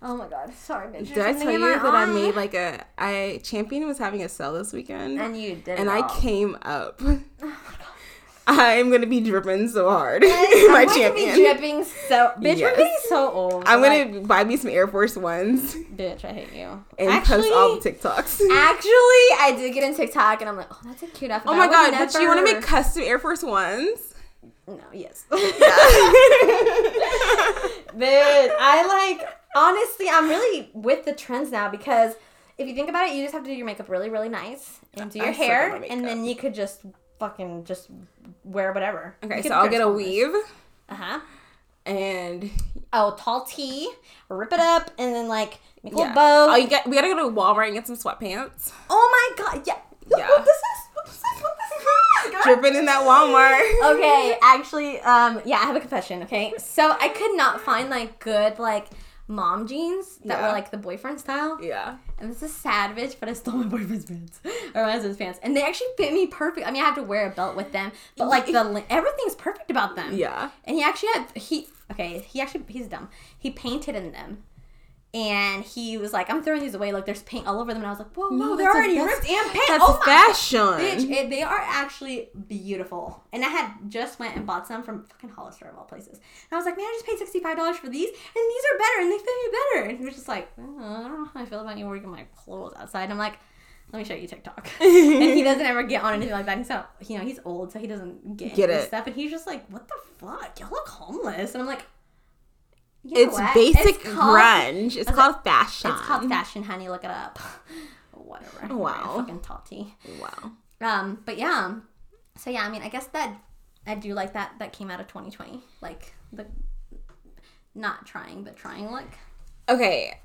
Speaker 1: Oh my god, sorry, bitch.
Speaker 2: Did I tell you that I made like a I Champion was having a sale this weekend
Speaker 1: And you did.
Speaker 2: and I
Speaker 1: all.
Speaker 2: came up. Oh I'm gonna be dripping so hard.
Speaker 1: I'm
Speaker 2: My
Speaker 1: to
Speaker 2: champion.
Speaker 1: be dripping so. Bitch,
Speaker 2: Yes.
Speaker 1: we're getting so old.
Speaker 2: I'm
Speaker 1: Like,
Speaker 2: gonna buy me some Air Force Ones
Speaker 1: Bitch, I hate you.
Speaker 2: and
Speaker 1: actually,
Speaker 2: post all the TikToks.
Speaker 1: actually, I did get in TikTok, and I'm like, oh, that's a cute outfit.
Speaker 2: Oh my god, but you want to make custom Air Force Ones?
Speaker 1: No, yes. Bitch, I like honestly, I'm really with the trends now because if you think about it, you just have to do your makeup really, really nice and do your
Speaker 2: I
Speaker 1: hair, and then you could just fucking just wear whatever.
Speaker 2: Okay, so I'll get a weave
Speaker 1: Uh huh.
Speaker 2: and
Speaker 1: Oh, tall tee, rip it up, and then like make a
Speaker 2: yeah.
Speaker 1: little bow.
Speaker 2: Oh, you get we gotta go to Walmart and get some sweatpants.
Speaker 1: oh my god, yeah. Look
Speaker 2: Yeah.
Speaker 1: What this is? What this is? What this is?
Speaker 2: Dripping in that Walmart.
Speaker 1: okay, actually, um, yeah, I have a confession. Okay, so I could not find like good like mom jeans that were like the boyfriend style.
Speaker 2: Yeah.
Speaker 1: And this is sad, bitch, but I stole my boyfriend's pants or my husband's pants, and they actually fit me perfect. I mean, I have to wear a belt with them, but like the everything's perfect about them.
Speaker 2: Yeah.
Speaker 1: And he actually had he okay. He actually he's dumb. He painted in them. And he was like, "I'm throwing these away. Like there's paint all over them." And I was like, "Whoa, no,
Speaker 2: No,
Speaker 1: they're already ripped and paint.
Speaker 2: That's
Speaker 1: oh my
Speaker 2: fashion.
Speaker 1: Bitch, it, they are actually beautiful. And I had just went and bought some from fucking Hollister of all places. And I was like, man, I just paid sixty five dollars for these, and these are better, and they fit me better. And he was just like, oh, I don't know how I feel about you wearing my clothes outside. And I'm like, let me show you TikTok. and he doesn't ever get on anything like that. He's not, you know, he's old, so he doesn't get,
Speaker 2: Get it.
Speaker 1: stuff. And he's just like, what the fuck? Y'all look homeless. And I'm like, you
Speaker 2: It's basic
Speaker 1: It's called-
Speaker 2: grunge. It's called fashion.
Speaker 1: It's called fashion, honey. Look it up. Whatever.
Speaker 2: Wow.
Speaker 1: Fucking totty.
Speaker 2: Wow.
Speaker 1: Um, but yeah. So yeah, I mean, I guess that I do like that that came out of 2020. Like the not trying but trying look.
Speaker 2: Okay.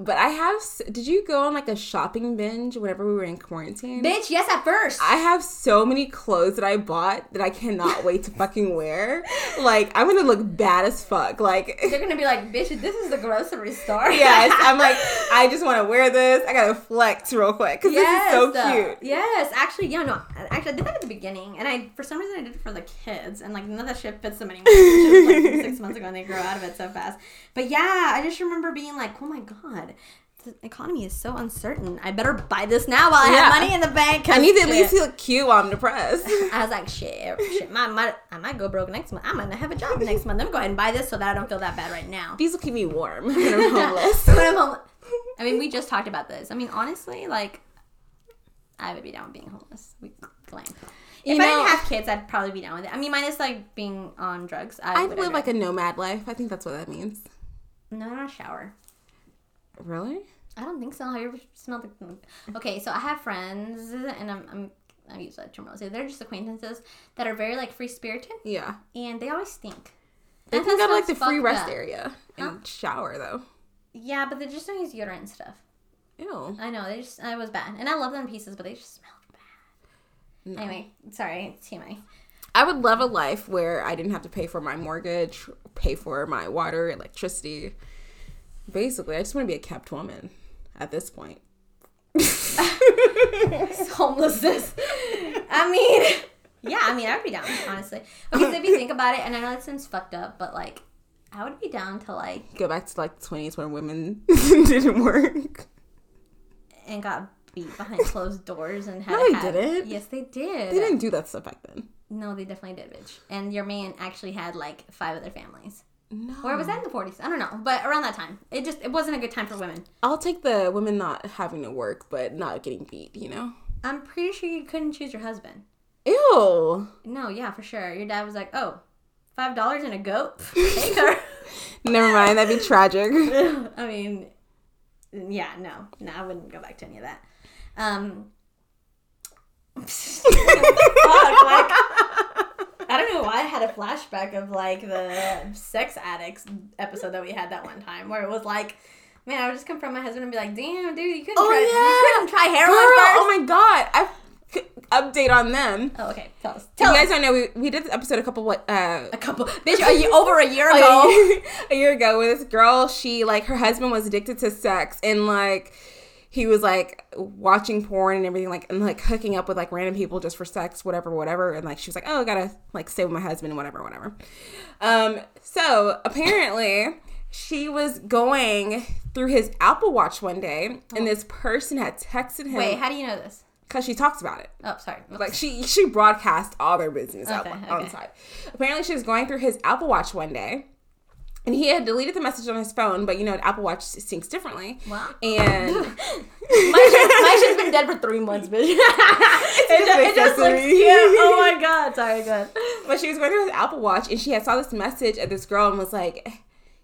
Speaker 2: But I have. Did you go on like a shopping binge whenever we were in quarantine?
Speaker 1: Bitch, yes at first.
Speaker 2: I have so many clothes that I bought that I cannot wait to fucking wear. Like I'm gonna look bad as fuck. Like
Speaker 1: They're gonna be like, bitch, this is the grocery store.
Speaker 2: yes, I'm like I just want to wear this. I gotta flex real quick because
Speaker 1: Yes,
Speaker 2: this is so cute.
Speaker 1: Yes, actually, yeah, no, actually, I did that at the beginning, and I for some reason I did it for the kids, and like none of that shit fits them anymore. It was like six months ago, and they grow out of it so fast. But yeah, I just remember being like, oh my god. The economy is so uncertain. I better buy this now while I
Speaker 2: Yeah.
Speaker 1: have money in the bank.
Speaker 2: I need to at least look cute while I'm depressed.
Speaker 1: I was like, shit, shit, my, my, I might go broke next month. I'm gonna have a job next month. Let me go ahead and buy this so that I don't feel that bad right now.
Speaker 2: These will keep me warm when I'm homeless.
Speaker 1: when I'm. I mean, we just talked about this. I mean, honestly, like, I would be down with being homeless. We claim.
Speaker 2: You
Speaker 1: if I didn't have kids, I'd probably be down with it. I mean, minus like being on drugs. I
Speaker 2: I
Speaker 1: would
Speaker 2: live like a nomad life. I think that's what that means.
Speaker 1: no, not a shower.
Speaker 2: Really?
Speaker 1: I don't think so. Have you ever smelled the? Okay, so I have friends, and I'm, I'm I use that term mostly. They're just acquaintances that are very like free spirited,
Speaker 2: Yeah.
Speaker 1: and they always stink.
Speaker 2: They can go to like the free rest
Speaker 1: up.
Speaker 2: area and shower though.
Speaker 1: Yeah, but they just don't use deodorant and stuff.
Speaker 2: Ew.
Speaker 1: I know they just it was bad, and I love them pieces, but they just smelled bad.
Speaker 2: No.
Speaker 1: Anyway, sorry, TMI.
Speaker 2: I would love a life where I didn't have to pay for my mortgage, pay for my water, electricity. Basically, I just want to be a kept woman at this point.
Speaker 1: homelessness. I mean, yeah, I mean, I would be down, honestly. Because if you think about it, and I know that sounds fucked up, but like, I would be down to like,
Speaker 2: Go back to like the 20s when women didn't work.
Speaker 1: and got beat behind closed doors and had.
Speaker 2: No, they
Speaker 1: had-
Speaker 2: didn't.
Speaker 1: Yes, they did.
Speaker 2: They didn't do that stuff back then.
Speaker 1: No, they definitely did, bitch. And your man actually had like five other families.
Speaker 2: No.
Speaker 1: Or was that in the 40s? I don't know. But around that time. It just, it wasn't a good time for women.
Speaker 2: I'll take the women not having to work but not getting beat, you know?
Speaker 1: I'm pretty sure you couldn't choose your husband.
Speaker 2: Ew.
Speaker 1: No, yeah, for sure. Your dad was like, oh, five dollars and a goat? Take her.
Speaker 2: Never mind, that'd be tragic.
Speaker 1: I mean, yeah, no, no, I wouldn't go back to any of that. Um, what the fuck? Like, I don't know why I had a flashback of like the sex addicts episode that we had that one time, where it was like, man, I would just confront my husband and be like, damn, dude, you couldn't,
Speaker 2: Oh,
Speaker 1: try,
Speaker 2: yeah.
Speaker 1: you couldn't try heroin
Speaker 2: Girl, oh my god. I update on them.
Speaker 1: Oh, okay, tell us. Tell You
Speaker 2: guys
Speaker 1: us.
Speaker 2: don't know we, we did this episode a couple what uh
Speaker 1: A couple, bitch, are you over a year ago?
Speaker 2: a a year ago with this girl she like her husband was addicted to sex and like he was like watching porn and everything like and like hooking up with like random people just for sex whatever whatever and like she was like oh I gotta like stay with my husband whatever whatever um so apparently she was going through his apple watch one day and this person had texted him
Speaker 1: Wait, how do you know this?
Speaker 2: because she talks about it.
Speaker 1: Oh, sorry.
Speaker 2: Like she she broadcast all their business out
Speaker 1: Okay,
Speaker 2: on
Speaker 1: okay.
Speaker 2: the side. Apparently, she was going through his Apple Watch one day, and he had deleted the message on his phone. But you know, Apple Watch syncs differently.
Speaker 1: Wow.
Speaker 2: And
Speaker 1: my, shit, my shit's been dead for three months, bitch. it,
Speaker 2: just
Speaker 1: it just looks
Speaker 2: accessory.
Speaker 1: cute. Oh my god. Sorry, good.
Speaker 2: but she was going through his Apple Watch, and she had saw this message of this girl and was like,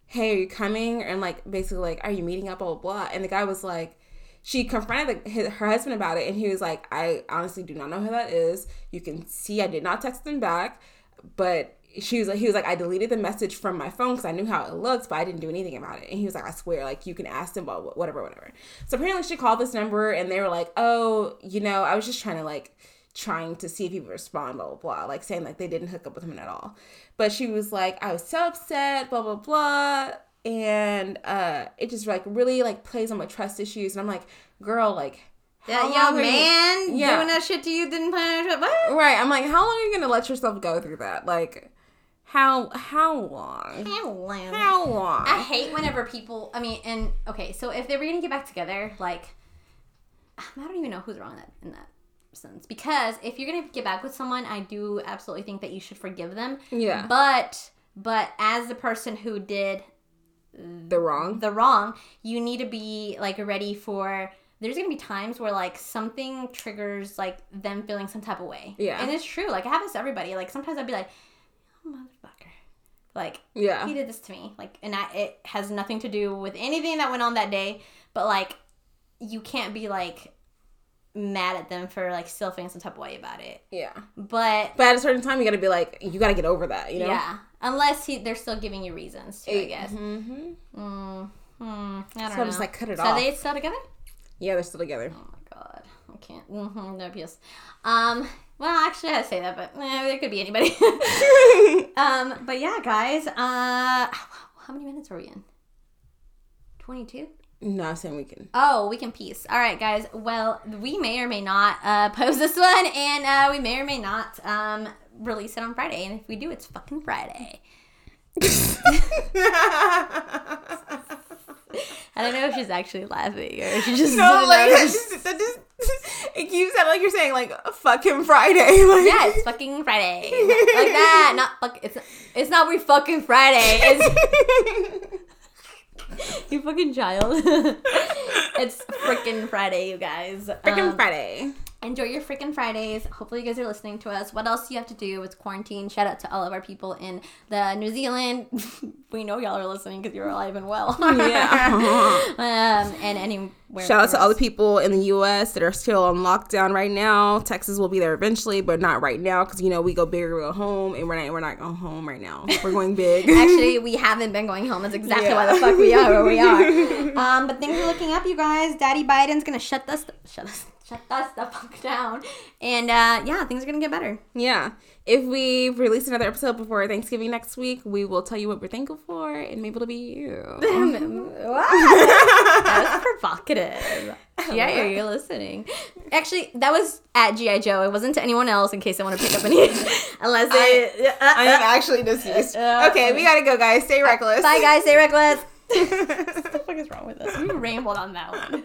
Speaker 2: "Hey, are you coming?" And like basically like, "Are you meeting up?" Blah blah blah. And the guy was like. She confronted the, his, her husband about it, and he was like, "I honestly do not know who that is. You can see I did not text him back, but she was like, he was like, I deleted the message from my phone because I knew how it looked, but I didn't do anything about it. And he was like, I swear, like you can ask them about whatever, whatever. So apparently she called this number and they were like, oh, you know, I was just trying to like trying to see if he would respond, blah blah blah, like saying like they didn't hook up with him at all. But she was like, I was so upset, blah blah blah, and uh, it just like really like plays on my trust issues. And I'm like, girl, like.
Speaker 1: That
Speaker 2: how
Speaker 1: young
Speaker 2: are you-
Speaker 1: man
Speaker 2: Yeah.
Speaker 1: doing that shit to you didn't plan on What?
Speaker 2: Right. I'm like, how long are you gonna let yourself go through that? Like, how how long?
Speaker 1: Hello.
Speaker 2: How long?
Speaker 1: I hate whenever people. I mean, and okay, so if they were gonna get back together, like, I don't even know who's wrong in that in that sense. Because if you're gonna get back with someone, I do absolutely think that you should forgive them.
Speaker 2: Yeah.
Speaker 1: But but as the person who did
Speaker 2: the wrong.
Speaker 1: the wrong, you need to be like ready for. There's gonna be times where like something triggers like them feeling some type of way.
Speaker 2: Yeah.
Speaker 1: and it's true. Like it happens to everybody. Like sometimes I'd be like, motherfucker, like
Speaker 2: Yeah.
Speaker 1: he did this to me like and I, it has nothing to do with anything that went on that day but like you can't be like mad at them for like still feeling some type of way about it
Speaker 2: Yeah.
Speaker 1: but
Speaker 2: But at a certain time, you gotta be like, you gotta get over that, you know?
Speaker 1: yeah unless he, they're still giving you reasons to i guess
Speaker 2: Mm-hmm.
Speaker 1: mm, hmm, I don't
Speaker 2: So
Speaker 1: know.
Speaker 2: I'm just like, cut it
Speaker 1: so
Speaker 2: off.
Speaker 1: So they still together
Speaker 2: Yeah, they're still together.
Speaker 1: oh my god i can't mm-hmm, no abuse um well actually i say that but eh, it could be anybody um but yeah guys uh how many minutes are we in 22
Speaker 2: No, I'm saying we can.
Speaker 1: Oh, we can peace. All right, guys. Well, we may or may not uh, post this one, and uh, we may or may not um, release it on Friday. And if we do, it's fucking Friday. I don't know if she's actually laughing or if she just
Speaker 2: no, like that just, that just it keeps sounding like you're saying like fucking Friday. Like,
Speaker 1: Yeah, it's fucking Friday. like that. Not fuck. It's it's not we fucking Friday. It's you fucking child. it's freaking Friday, you guys.
Speaker 2: freaking
Speaker 1: Um,
Speaker 2: Friday.
Speaker 1: Enjoy your freaking Fridays. Hopefully, you guys are listening to us. What else do you have to do with quarantine? Shout out to all of our people in the New Zealand. we know y'all are listening because you're alive and well.
Speaker 2: Yeah.
Speaker 1: um, and anywhere.
Speaker 2: Shout out to all the people in the U.S. that are still on lockdown right now. Texas will be there eventually, but not right now because you know we go big or we go home, and we're not we're not going home right now. We're going big.
Speaker 1: Actually, we haven't been going home. That's exactly
Speaker 2: Yeah.
Speaker 1: why the fuck we are where we are. Um, but things are looking up, you guys. Daddy Biden's gonna shut us, shut us, shut us the fuck down. And uh, yeah, things are gonna get better.
Speaker 2: yeah. If we release another episode before Thanksgiving next week, we will tell you what we're thankful for, and maybe it'll be you.
Speaker 1: that was provocative. Yeah, you're listening. Actually, that was at GI Joe. It wasn't to anyone else. In case I want to pick up any, unless it.
Speaker 2: I uh, am uh, actually deceased. Uh, okay, we gotta go, guys. Stay reckless.
Speaker 1: Bye, guys. Stay reckless. what the fuck is wrong with us? We rambled on that one.